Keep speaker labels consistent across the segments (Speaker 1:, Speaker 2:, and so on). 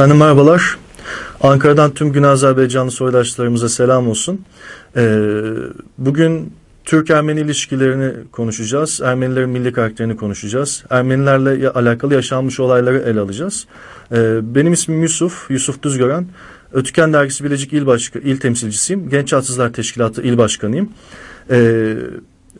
Speaker 1: Efendim merhabalar. Ankara'dan tüm Güney Azerbaycanlı soydaşlarımıza selam olsun. Ee, bugün Türk-Ermeni ilişkilerini konuşacağız. Ermenilerin milli karakterini konuşacağız. Ermenilerle alakalı yaşanmış olayları ele alacağız. Ee, benim ismim Yusuf, Yusuf Düzgören. Ötüken Dergisi Bilecik İl, Başka, İl Temsilcisiyim. Genç Atsızlar Teşkilatı İl Başkanıyım. Ee,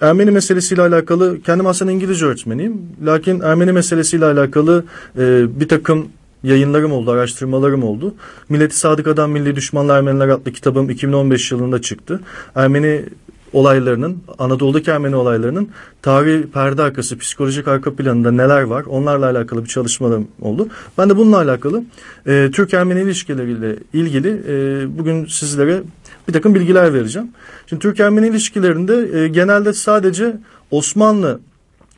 Speaker 1: Ermeni meselesiyle alakalı, kendim aslında İngilizce öğretmeniyim. Lakin Ermeni meselesiyle alakalı e, bir takım yayınlarım oldu, araştırmalarım oldu. Milleti Sadık Adam Milli Düşmanlar Ermeniler adlı kitabım 2015 yılında çıktı. Ermeni olaylarının, Anadolu'daki Ermeni olaylarının tarih perde arkası, psikolojik arka planında neler var onlarla alakalı bir çalışmalarım oldu. Ben de bununla alakalı e, Türk-Ermeni ilişkileriyle ilgili e, bugün sizlere bir takım bilgiler vereceğim. Şimdi Türk-Ermeni ilişkilerinde e, genelde sadece Osmanlı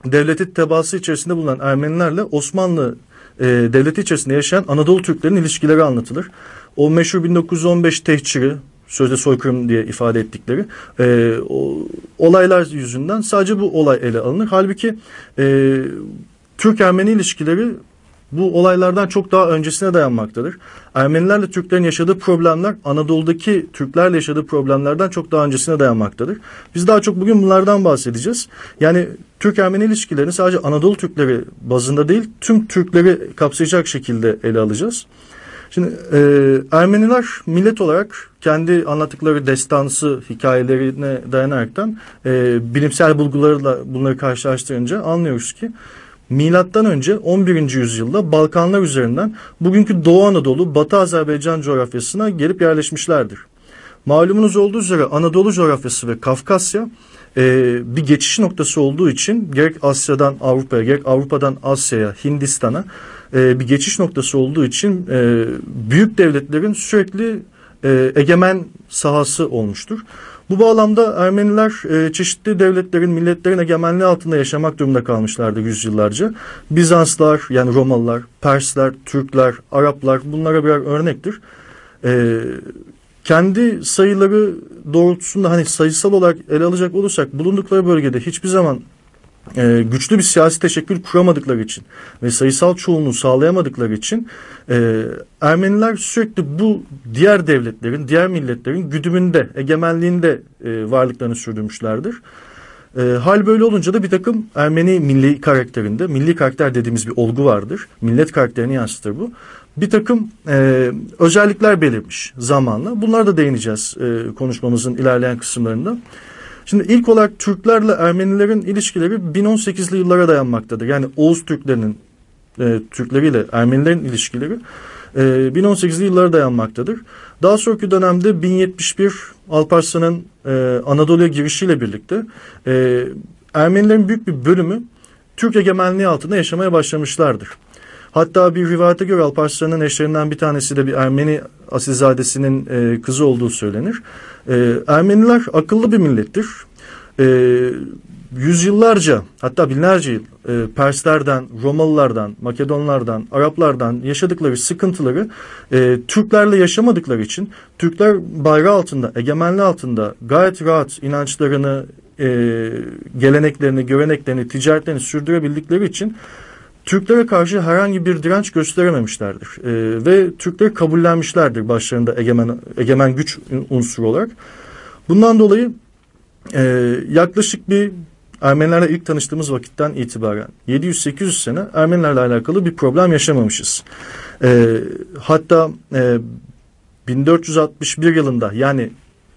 Speaker 1: devleti tebaası içerisinde bulunan Ermenilerle Osmanlı e, devleti içerisinde yaşayan Anadolu Türklerin ilişkileri anlatılır. O meşhur 1915 tehciri, sözde soykırım diye ifade ettikleri e, o, olaylar yüzünden sadece bu olay ele alınır. Halbuki e, Türk-Ermeni ilişkileri bu olaylardan çok daha öncesine dayanmaktadır. Ermenilerle Türklerin yaşadığı problemler Anadolu'daki Türklerle yaşadığı problemlerden çok daha öncesine dayanmaktadır. Biz daha çok bugün bunlardan bahsedeceğiz. Yani Türk-Ermeni ilişkilerini sadece Anadolu Türkleri bazında değil tüm Türkleri kapsayacak şekilde ele alacağız. Şimdi e, Ermeniler millet olarak kendi anlattıkları destansı hikayelerine dayanaraktan e, bilimsel bulgularla bunları karşılaştırınca anlıyoruz ki Milattan önce 11. yüzyılda Balkanlar üzerinden bugünkü Doğu Anadolu, Batı Azerbaycan coğrafyasına gelip yerleşmişlerdir. Malumunuz olduğu üzere Anadolu coğrafyası ve Kafkasya e, bir geçiş noktası olduğu için gerek Asya'dan Avrupa'ya gerek Avrupa'dan Asya'ya, Hindistan'a e, bir geçiş noktası olduğu için e, büyük devletlerin sürekli e, egemen sahası olmuştur. Bu bağlamda Ermeniler e, çeşitli devletlerin, milletlerin egemenliği altında yaşamak durumunda kalmışlardı yüzyıllarca. Bizanslar yani Romalılar, Persler, Türkler, Araplar bunlara birer örnektir. E, kendi sayıları doğrultusunda hani sayısal olarak ele alacak olursak bulundukları bölgede hiçbir zaman e, güçlü bir siyasi teşekkül kuramadıkları için ve sayısal çoğunluğu sağlayamadıkları için e, Ermeniler sürekli bu diğer devletlerin, diğer milletlerin güdümünde, egemenliğinde e, varlıklarını sürdürmüşlerdir. E, hal böyle olunca da bir takım Ermeni milli karakterinde, milli karakter dediğimiz bir olgu vardır. Millet karakterini yansıtır bu. Bir takım e, özellikler belirmiş zamanla. Bunlara da değineceğiz e, konuşmamızın ilerleyen kısımlarında. Şimdi ilk olarak Türklerle Ermenilerin ilişkileri 1018'li yıllara dayanmaktadır. Yani Oğuz Türklerinin e, Türkleriyle Ermenilerin ilişkileri e, 1018'li yıllara dayanmaktadır. Daha sonraki dönemde 1071 Alparslan'ın e, Anadolu'ya girişiyle birlikte e, Ermenilerin büyük bir bölümü Türk egemenliği altında yaşamaya başlamışlardır. Hatta bir rivayete göre Alparslan'ın eşlerinden bir tanesi de bir Ermeni asilzadesinin e, kızı olduğu söylenir. E, Ermeniler akıllı bir millettir. E, yüzyıllarca hatta binlerce yıl e, Perslerden, Romalılardan, Makedonlardan, Araplardan yaşadıkları sıkıntıları e, Türklerle yaşamadıkları için Türkler bayrağı altında, egemenliği altında gayet rahat inançlarını, e, geleneklerini, göreneklerini, ticaretlerini sürdürebildikleri için Türklere karşı herhangi bir direnç gösterememişlerdir. E, ve Türkleri kabullenmişlerdir başlarında egemen, egemen güç unsuru olarak. Bundan dolayı e, yaklaşık bir Ermenilerle ilk tanıştığımız vakitten itibaren 700-800 sene Ermenilerle alakalı bir problem yaşamamışız. E, hatta e, 1461 yılında yani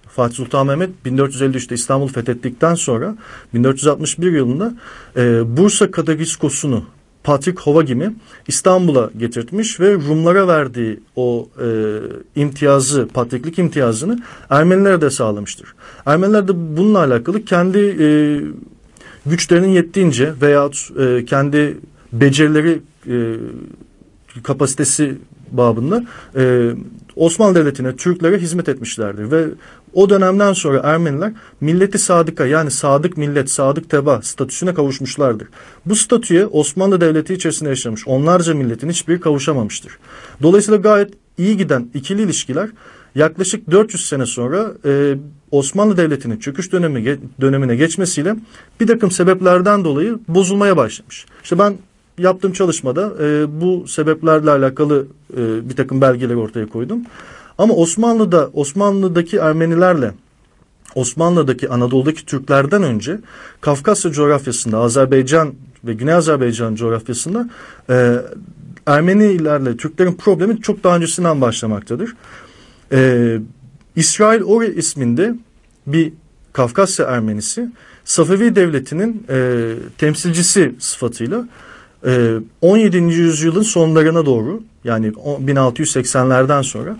Speaker 1: Fatih Sultan Mehmet 1453'te İstanbul fethettikten sonra 1461 yılında e, Bursa Kadariskosunu Patrik Hovagim'i İstanbul'a getirtmiş ve Rumlara verdiği o e, imtiyazı, patriklik imtiyazını Ermenilere de sağlamıştır. Ermeniler de bununla alakalı kendi e, güçlerinin yettiğince veyahut e, kendi becerileri e, kapasitesi babında e, Osmanlı Devleti'ne, Türklere hizmet etmişlerdir ve o dönemden sonra Ermeniler milleti sadıka yani sadık millet, sadık teba statüsüne kavuşmuşlardır. Bu statüye Osmanlı Devleti içerisinde yaşamış onlarca milletin hiçbiri kavuşamamıştır. Dolayısıyla gayet iyi giden ikili ilişkiler yaklaşık 400 sene sonra e, Osmanlı Devleti'nin çöküş dönemi, dönemine geçmesiyle bir takım sebeplerden dolayı bozulmaya başlamış. İşte ben yaptığım çalışmada e, bu sebeplerle alakalı e, bir takım belgeler ortaya koydum. Ama Osmanlı'da Osmanlı'daki Ermenilerle Osmanlı'daki Anadolu'daki Türklerden önce Kafkasya coğrafyasında Azerbaycan ve Güney Azerbaycan coğrafyasında e, Ermenilerle Türklerin problemi çok daha öncesinden başlamaktadır. E, İsrail Ori isminde bir Kafkasya Ermenisi Safevi Devleti'nin e, temsilcisi sıfatıyla e, 17. yüzyılın sonlarına doğru yani 1680'lerden sonra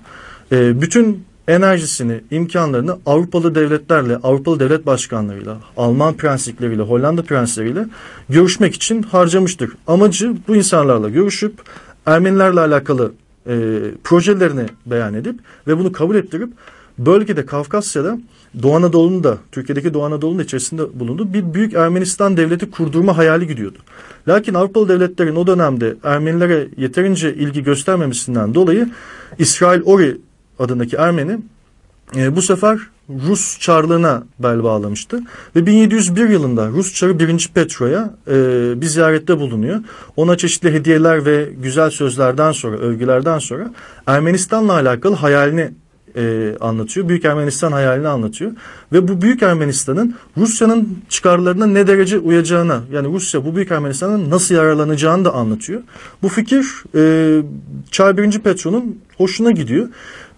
Speaker 1: e, bütün enerjisini, imkanlarını Avrupalı devletlerle, Avrupalı devlet başkanlarıyla, Alman prensikleriyle, Hollanda prensleriyle görüşmek için harcamıştır. Amacı bu insanlarla görüşüp Ermenilerle alakalı e, projelerini beyan edip ve bunu kabul ettirip bölgede Kafkasya'da Doğu Anadolu'nun da Türkiye'deki Doğu Anadolu'nun içerisinde bulunduğu bir büyük Ermenistan devleti kurdurma hayali gidiyordu. Lakin Avrupalı devletlerin o dönemde Ermenilere yeterince ilgi göstermemesinden dolayı İsrail Ori adındaki Ermeni e, bu sefer Rus çarlığına bel bağlamıştı. Ve 1701 yılında Rus çarı 1. Petro'ya e, bir ziyarette bulunuyor. Ona çeşitli hediyeler ve güzel sözlerden sonra, övgülerden sonra Ermenistan'la alakalı hayalini e, anlatıyor. Büyük Ermenistan hayalini anlatıyor. Ve bu Büyük Ermenistan'ın Rusya'nın çıkarlarına ne derece uyacağına yani Rusya bu Büyük Ermenistan'ın nasıl yararlanacağını da anlatıyor. Bu fikir e, Çar 1. Petro'nun hoşuna gidiyor.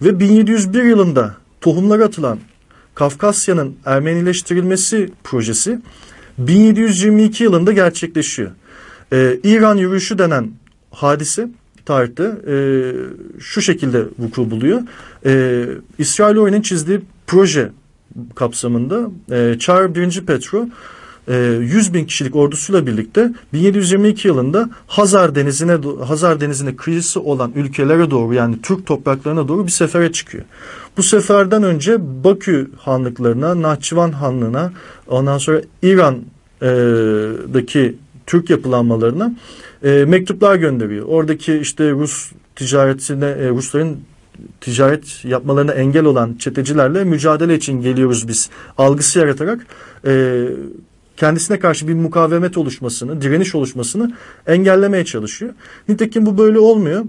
Speaker 1: Ve 1701 yılında tohumlar atılan Kafkasya'nın Ermenileştirilmesi projesi 1722 yılında gerçekleşiyor. Ee, İran yürüyüşü denen hadise tarihte e, şu şekilde vuku buluyor. E, İsrail Ori'nin çizdiği proje kapsamında e, Çar 1. Petro 100 e, bin kişilik ordusuyla birlikte 1722 yılında Hazar Denizi'ne Hazar Denizi'ne kıyısı olan ülkelere doğru yani Türk topraklarına doğru bir sefere çıkıyor. Bu seferden önce Bakü hanlıklarına, Nahçıvan hanlığına, ondan sonra İran'daki Türk yapılanmalarına e, mektuplar gönderiyor. Oradaki işte Rus ticaretine, e, Rusların ticaret yapmalarına engel olan çetecilerle mücadele için geliyoruz biz algısı yaratarak e, kendisine karşı bir mukavemet oluşmasını, direniş oluşmasını engellemeye çalışıyor. Nitekim bu böyle olmuyor.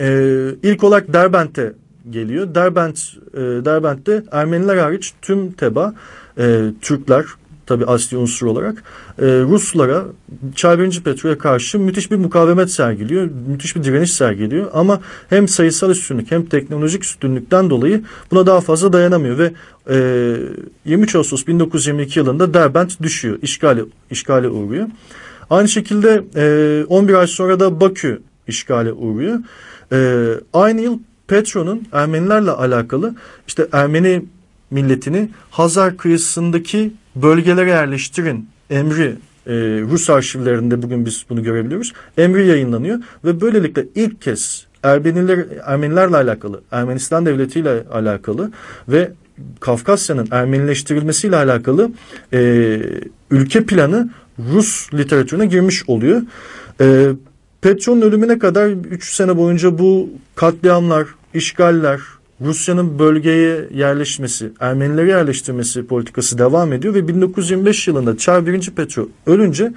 Speaker 1: Ee, ilk olarak Derbent'e geliyor. Derbent, e, Derbent'te Ermeniler hariç tüm teba, e, Türkler, tabi asli unsur olarak e, Ruslara Çar 1. Petro'ya karşı müthiş bir mukavemet sergiliyor. Müthiş bir direniş sergiliyor. Ama hem sayısal üstünlük hem teknolojik üstünlükten dolayı buna daha fazla dayanamıyor ve e, 23 Ağustos 1922 yılında Derbent düşüyor. İşgali, işgale uğruyor. Aynı şekilde e, 11 ay sonra da Bakü işgale uğruyor. E, aynı yıl Petro'nun Ermenilerle alakalı işte Ermeni milletini Hazar kıyısındaki bölgelere yerleştirin emri e, Rus arşivlerinde bugün biz bunu görebiliyoruz. Emri yayınlanıyor ve böylelikle ilk kez Ermeniler, Ermenilerle alakalı, Ermenistan Devleti ile alakalı ve Kafkasya'nın Ermenileştirilmesiyle alakalı e, ülke planı Rus literatürüne girmiş oluyor. E, Petro'nun ölümüne kadar 3 sene boyunca bu katliamlar, işgaller, Rusya'nın bölgeye yerleşmesi, Ermenileri yerleştirmesi politikası devam ediyor ve 1925 yılında Çar 1. Petro ölünce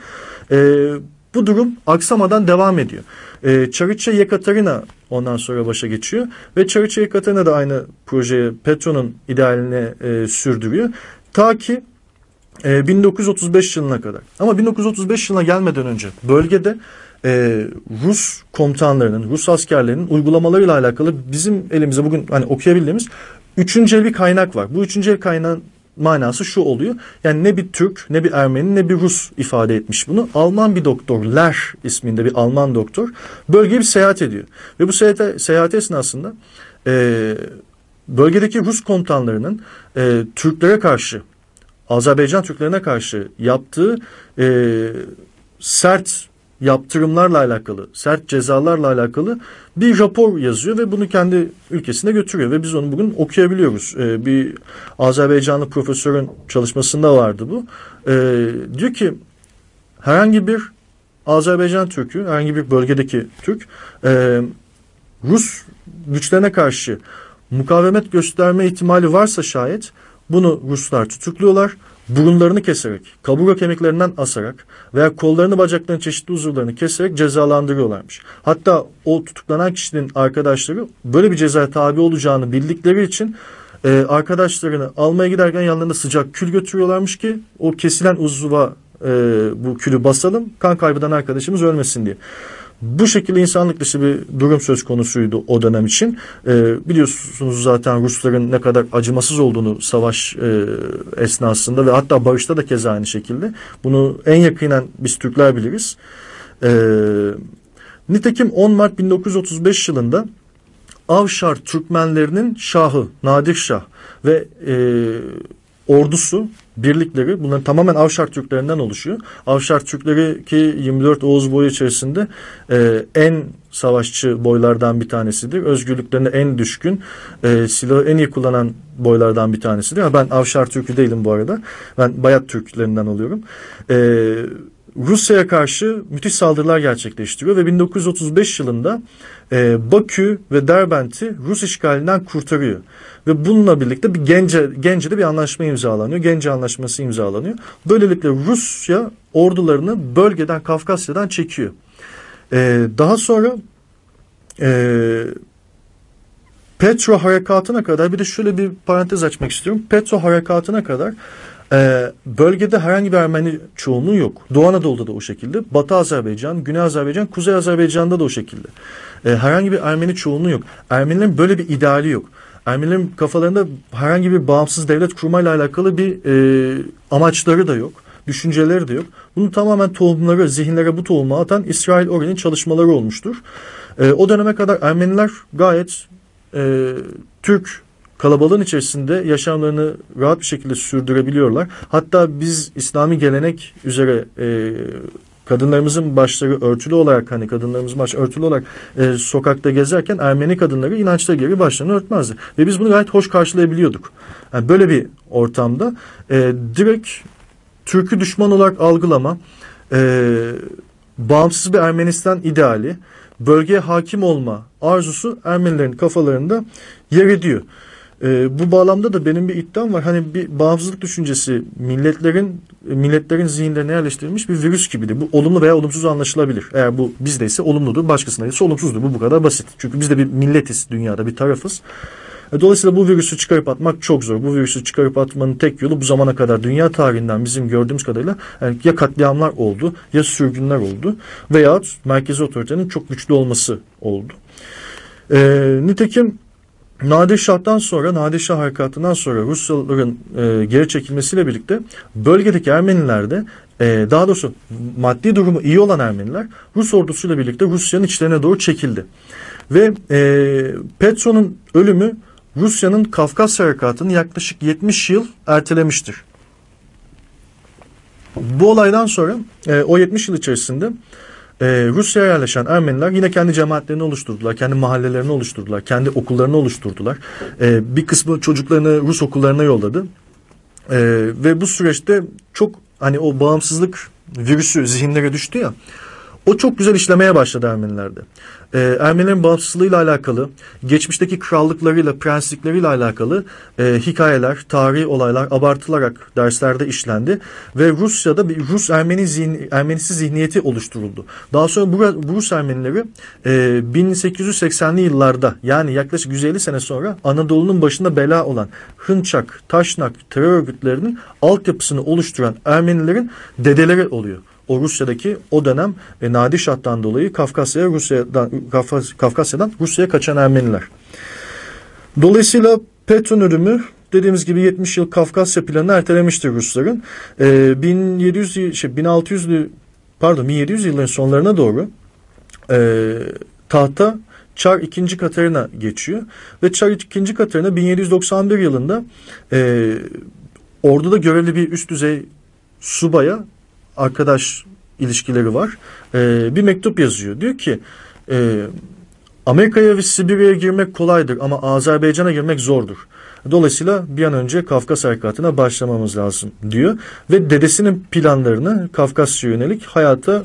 Speaker 1: e, bu durum aksamadan devam ediyor. E, Çariçe Yekaterina ondan sonra başa geçiyor ve Çariçe Yekaterina da aynı projeye Petro'nun idealine e, sürdürüyor. Ta ki 1935 yılına kadar. Ama 1935 yılına gelmeden önce bölgede e, Rus komutanlarının, Rus askerlerinin uygulamalarıyla alakalı bizim elimizde bugün hani okuyabildiğimiz üçüncü bir kaynak var. Bu üçüncü el kaynağın manası şu oluyor. Yani ne bir Türk, ne bir Ermeni, ne bir Rus ifade etmiş bunu. Alman bir doktor, Ler isminde bir Alman doktor bölgeye bir seyahat ediyor. Ve bu seyahat, seyahat esnasında e, bölgedeki Rus komutanlarının e, Türklere karşı, Azerbaycan Türklerine karşı yaptığı e, sert yaptırımlarla alakalı, sert cezalarla alakalı bir rapor yazıyor ve bunu kendi ülkesine götürüyor ve biz onu bugün okuyabiliyoruz. Ee, bir Azerbaycanlı profesörün çalışmasında vardı bu. Ee, diyor ki herhangi bir Azerbaycan Türk'ü, herhangi bir bölgedeki Türk e, Rus güçlerine karşı mukavemet gösterme ihtimali varsa şayet bunu Ruslar tutukluyorlar. Burunlarını keserek, kaburga kemiklerinden asarak veya kollarını bacaklarını çeşitli uzuvlarını keserek cezalandırıyorlarmış. Hatta o tutuklanan kişinin arkadaşları böyle bir cezaya tabi olacağını bildikleri için e, arkadaşlarını almaya giderken yanlarında sıcak kül götürüyorlarmış ki o kesilen uzuva e, bu külü basalım kan kaybeden arkadaşımız ölmesin diye. Bu şekilde insanlık dışı bir durum söz konusuydu o dönem için. E, biliyorsunuz zaten Rusların ne kadar acımasız olduğunu savaş e, esnasında ve hatta barışta da keza aynı şekilde. Bunu en yakinen biz Türkler biliriz. E, nitekim 10 Mart 1935 yılında Avşar Türkmenlerinin şahı Nadir Şah ve e, ordusu birlikleri bunların tamamen Avşar Türklerinden oluşuyor. Avşar Türkleri ki 24 Oğuz boyu içerisinde e, en savaşçı boylardan bir tanesidir. Özgürlüklerine en düşkün, e, silahı en iyi kullanan boylardan bir tanesidir. Ben Avşar Türk'ü değilim bu arada. Ben Bayat Türklerinden oluyorum. E, Rusya'ya karşı müthiş saldırılar gerçekleştiriyor ve 1935 yılında e, Bakü ve Derbent'i Rus işgalinden kurtarıyor. Ve bununla birlikte bir Gence, Gence'de bir anlaşma imzalanıyor. Gence Anlaşması imzalanıyor. Böylelikle Rusya ordularını bölgeden Kafkasya'dan çekiyor. E, daha sonra e, Petro harekatına kadar bir de şöyle bir parantez açmak istiyorum. Petro harekatına kadar ee, bölgede herhangi bir Ermeni çoğunluğu yok. Doğu Anadolu'da da o şekilde. Batı Azerbaycan, Güney Azerbaycan, Kuzey Azerbaycan'da da o şekilde. Ee, herhangi bir Ermeni çoğunluğu yok. Ermenilerin böyle bir ideali yok. Ermenilerin kafalarında herhangi bir bağımsız devlet kurmayla alakalı bir e, amaçları da yok. Düşünceleri de yok. Bunu tamamen tohumları, zihinlere bu tohumu atan İsrail Ori'nin çalışmaları olmuştur. E, o döneme kadar Ermeniler gayet e, Türk kalabalığın içerisinde yaşamlarını rahat bir şekilde sürdürebiliyorlar. Hatta biz İslami gelenek üzere e, kadınlarımızın başları örtülü olarak hani kadınlarımızın baş örtülü olarak e, sokakta gezerken Ermeni kadınları inançta geri başlarını örtmezdi. Ve biz bunu gayet hoş karşılayabiliyorduk. Yani böyle bir ortamda e, direkt Türk'ü düşman olarak algılama, e, bağımsız bir Ermenistan ideali, bölgeye hakim olma arzusu Ermenilerin kafalarında yer ediyor. E, bu bağlamda da benim bir iddiam var. Hani bir bağımsızlık düşüncesi milletlerin milletlerin zihinlerine yerleştirilmiş bir virüs gibidir. Bu olumlu veya olumsuz anlaşılabilir. Eğer bu bizdeyse olumludur, başkasında ise olumsuzdur. Bu bu kadar basit. Çünkü biz de bir milletiz dünyada, bir tarafız. E, dolayısıyla bu virüsü çıkarıp atmak çok zor. Bu virüsü çıkarıp atmanın tek yolu bu zamana kadar dünya tarihinden bizim gördüğümüz kadarıyla yani ya katliamlar oldu ya sürgünler oldu veya merkezi otoritenin çok güçlü olması oldu. E, nitekim Nadir sonra, Nadir harekatından sonra Rusyalıların e, geri çekilmesiyle birlikte bölgedeki Ermeniler de e, daha doğrusu maddi durumu iyi olan Ermeniler Rus ordusuyla birlikte Rusya'nın içlerine doğru çekildi. Ve e, Petro'nun ölümü Rusya'nın Kafkas harekatını yaklaşık 70 yıl ertelemiştir. Bu olaydan sonra e, o 70 yıl içerisinde e, Rusya'ya yerleşen Ermeniler yine kendi cemaatlerini oluşturdular, kendi mahallelerini oluşturdular, kendi okullarını oluşturdular. E, bir kısmı çocuklarını Rus okullarına yolladı. E, ve bu süreçte çok hani o bağımsızlık virüsü zihinlere düştü ya. O çok güzel işlemeye başladı Ermenilerde. Ee, Ermenilerin bağımsızlığıyla alakalı, geçmişteki krallıklarıyla, prenslikleriyle alakalı e, hikayeler, tarihi olaylar abartılarak derslerde işlendi. Ve Rusya'da bir Rus Ermeni zihni, Ermenisi zihniyeti oluşturuldu. Daha sonra bu Rus Ermenileri e, 1880'li yıllarda yani yaklaşık 150 sene sonra Anadolu'nun başında bela olan Hınçak, Taşnak terör örgütlerinin altyapısını oluşturan Ermenilerin dedeleri oluyor o Rusya'daki o dönem e, Nadi Şah'tan dolayı Kafkasya'ya Rusya'dan Kafkas, Kafkasya'dan Rusya'ya kaçan Ermeniler. Dolayısıyla Petron ölümü dediğimiz gibi 70 yıl Kafkasya planını ertelemiştir Rusların. E, 1700 şey 1600'lü pardon 1700 yılların sonlarına doğru e, tahta Çar 2. Katarina geçiyor ve Çar 2. Katarina 1791 yılında e, orduda görevli bir üst düzey subaya arkadaş ilişkileri var. E, bir mektup yazıyor. Diyor ki e, Amerika'ya ve Sibirya'ya girmek kolaydır ama Azerbaycan'a girmek zordur. Dolayısıyla bir an önce Kafkas harekatına başlamamız lazım diyor. Ve dedesinin planlarını Kafkasya yönelik hayata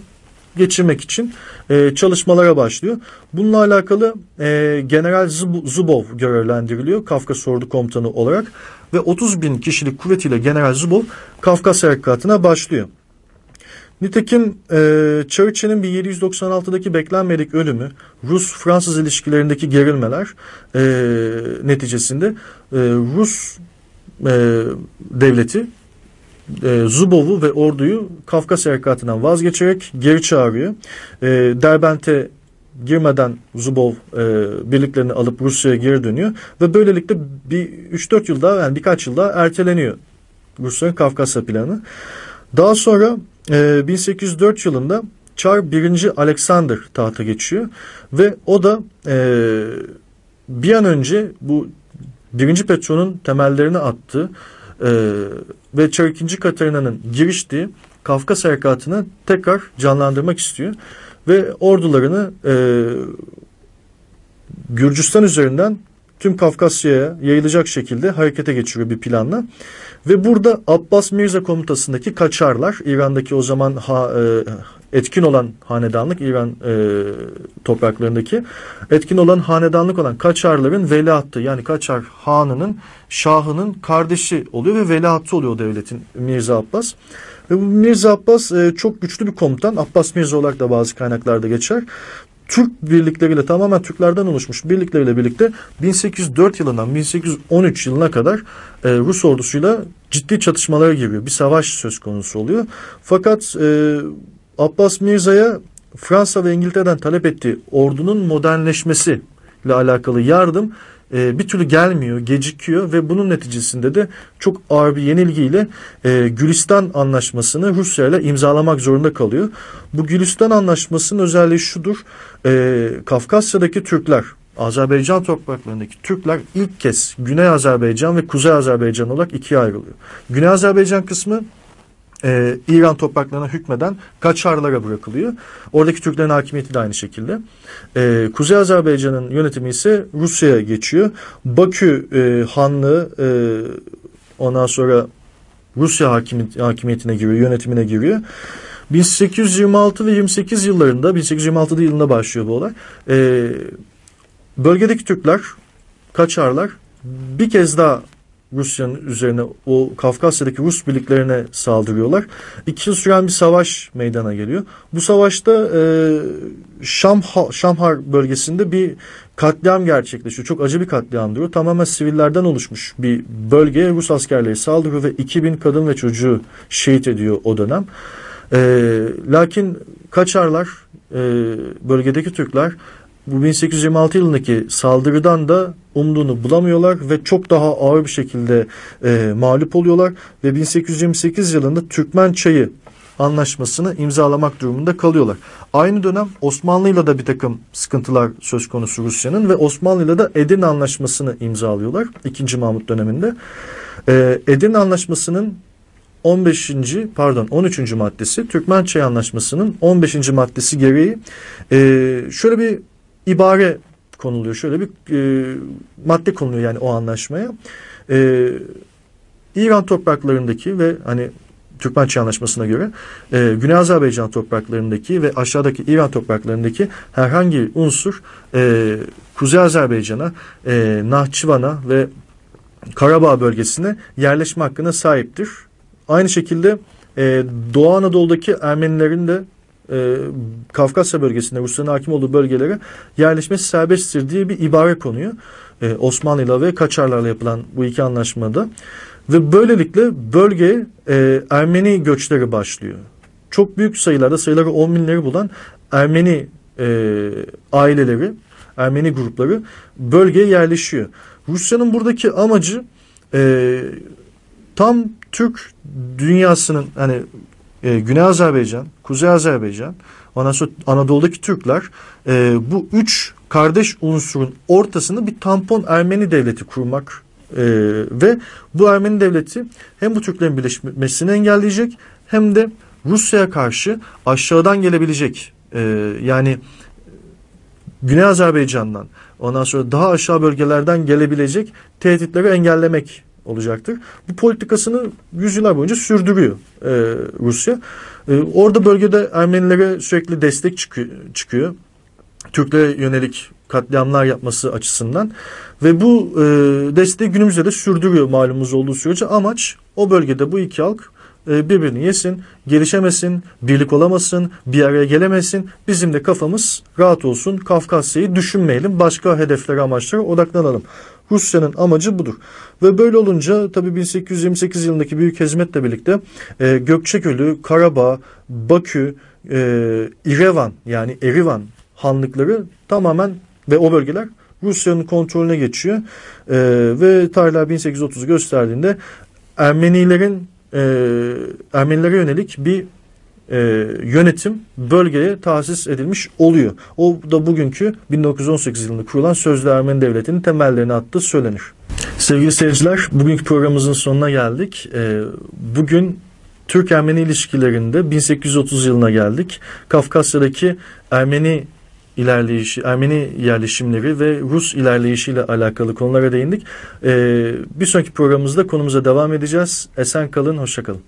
Speaker 1: geçirmek için e, çalışmalara başlıyor. Bununla alakalı e, General Zubov görevlendiriliyor Kafkas Ordu Komutanı olarak ve 30 bin kişilik kuvvetiyle General Zubov Kafkas Harekatı'na başlıyor. Nitekim e, Churchill'in 1796'daki beklenmedik ölümü, Rus-Fransız ilişkilerindeki gerilmeler e, neticesinde e, Rus e, devleti e, Zubov'u ve orduyu Kafkas harekatından vazgeçerek geri çağırıyor. E, Derbent'e girmeden Zubov e, birliklerini alıp Rusya'ya geri dönüyor ve böylelikle bir 3-4 yılda yani birkaç yılda erteleniyor Rusya'nın Kafkasya planı. Daha sonra e, 1804 yılında Çar 1. Alexander tahta geçiyor ve o da e, bir an önce bu 1. Petro'nun temellerini attı e, ve Çar 2. Katarina'nın giriştiği Kafkas Harekatı'nı tekrar canlandırmak istiyor ve ordularını e, Gürcistan üzerinden tüm Kafkasya'ya yayılacak şekilde harekete geçiriyor bir planla. Ve burada Abbas Mirza komutasındaki Kaçarlar, İran'daki o zaman ha, e, etkin olan hanedanlık, İran e, topraklarındaki etkin olan hanedanlık olan Kaçarların veliahtı yani Kaçar Hanı'nın Şahı'nın kardeşi oluyor ve veliahtı oluyor devletin Mirza Abbas. Ve bu Mirza Abbas e, çok güçlü bir komutan. Abbas Mirza olarak da bazı kaynaklarda geçer. Türk birlikleriyle tamamen Türklerden oluşmuş birlikleriyle birlikte 1804 yılından 1813 yılına kadar e, Rus ordusuyla ciddi çatışmalara giriyor. Bir savaş söz konusu oluyor. Fakat e, Abbas Mirza'ya Fransa ve İngiltere'den talep ettiği ordunun modernleşmesi ile alakalı yardım e, bir türlü gelmiyor, gecikiyor ve bunun neticesinde de çok ağır bir yenilgiyle e, Gülistan Anlaşması'nı Rusya ile imzalamak zorunda kalıyor. Bu Gülistan Anlaşması'nın özelliği şudur, e, Kafkasya'daki Türkler, Azerbaycan topraklarındaki Türkler ilk kez Güney Azerbaycan ve Kuzey Azerbaycan olarak ikiye ayrılıyor. Güney Azerbaycan kısmı e, İran topraklarına hükmeden Kaçarlara bırakılıyor. Oradaki Türklerin hakimiyeti de aynı şekilde. E, Kuzey Azerbaycan'ın yönetimi ise Rusya'ya geçiyor. Bakü e, Hanlığı e, ondan sonra Rusya hakimiyet, hakimiyetine giriyor, yönetimine giriyor. 1826 ve 28 yıllarında, 1826 yılında başlıyor bu olay. E, bölgedeki Türkler, Kaçarlar bir kez daha Rusya'nın üzerine o Kafkasya'daki Rus birliklerine saldırıyorlar. İki yıl süren bir savaş meydana geliyor. Bu savaşta e, Şamha, Şamhar bölgesinde bir katliam gerçekleşiyor. Çok acı bir katliamdır o. Tamamen sivillerden oluşmuş bir bölgeye Rus askerleri saldırıyor ve 2000 kadın ve çocuğu şehit ediyor o dönem. E, lakin Kaçarlar, e, bölgedeki Türkler bu 1826 yılındaki saldırıdan da umduğunu bulamıyorlar ve çok daha ağır bir şekilde e, mağlup oluyorlar ve 1828 yılında Türkmen Çayı anlaşmasını imzalamak durumunda kalıyorlar. Aynı dönem Osmanlı'yla da bir takım sıkıntılar söz konusu Rusya'nın ve Osmanlı'yla da Edirne Anlaşması'nı imzalıyorlar 2. Mahmut döneminde. Ee, Edirne Anlaşması'nın 15. pardon 13. maddesi Türkmen Çay Anlaşması'nın 15. maddesi gereği e, şöyle bir ibare konuluyor. Şöyle bir e, madde konuluyor yani o anlaşmaya. E, İran topraklarındaki ve hani Türkmençe Anlaşması'na göre e, Güney Azerbaycan topraklarındaki ve aşağıdaki İran topraklarındaki herhangi unsur e, Kuzey Azerbaycan'a, e, Nahçıvan'a ve Karabağ bölgesine yerleşme hakkına sahiptir. Aynı şekilde e, Doğu Anadolu'daki Ermenilerin de e, Kafkasya bölgesinde Rusya'nın hakim olduğu bölgelere yerleşmesi serbesttir diye bir ibare konuyor. E, Osmanlı'yla ve Kaçarlarla yapılan bu iki anlaşmada. Ve böylelikle bölgeye e, Ermeni göçleri başlıyor. Çok büyük sayılarda sayıları 10 binleri bulan Ermeni e, aileleri, Ermeni grupları bölgeye yerleşiyor. Rusya'nın buradaki amacı e, tam Türk dünyasının hani e, Güney Azerbaycan, Kuzey Azerbaycan, ondan sonra Anadolu'daki Türkler e, bu üç kardeş unsurun ortasında bir tampon Ermeni devleti kurmak e, ve bu Ermeni devleti hem bu Türklerin birleşmesini engelleyecek hem de Rusya'ya karşı aşağıdan gelebilecek e, yani Güney Azerbaycan'dan ondan sonra daha aşağı bölgelerden gelebilecek tehditleri engellemek olacaktır. Bu politikasını yüzyıllar boyunca sürdürüyor e, Rusya. E, orada bölgede Ermenilere sürekli destek çıkıyor. çıkıyor. Türklere yönelik katliamlar yapması açısından ve bu e, desteği günümüzde de sürdürüyor malumumuz olduğu sürece amaç o bölgede bu iki halk e, birbirini yesin, gelişemesin, birlik olamasın, bir araya gelemesin. Bizim de kafamız rahat olsun. Kafkasya'yı düşünmeyelim. Başka hedeflere, amaçlara odaklanalım. Rusya'nın amacı budur. Ve böyle olunca tabii 1828 yılındaki büyük hizmetle birlikte e, Gökçekölü, Karabağ, Bakü, e, İrevan yani Erivan hanlıkları tamamen ve o bölgeler Rusya'nın kontrolüne geçiyor. E, ve tarihler 1830'u gösterdiğinde Ermenilerin e, Ermenilere yönelik bir e, yönetim bölgeye tahsis edilmiş oluyor. O da bugünkü 1918 yılında kurulan Sözlü Ermeni Devleti'nin temellerini attığı söylenir. Sevgili seyirciler, bugünkü programımızın sonuna geldik. E, bugün Türk-Ermeni ilişkilerinde 1830 yılına geldik. Kafkasya'daki Ermeni ilerleyişi, Ermeni yerleşimleri ve Rus ilerleyişiyle alakalı konulara değindik. Ee, bir sonraki programımızda konumuza devam edeceğiz. Esen kalın, hoşça kalın.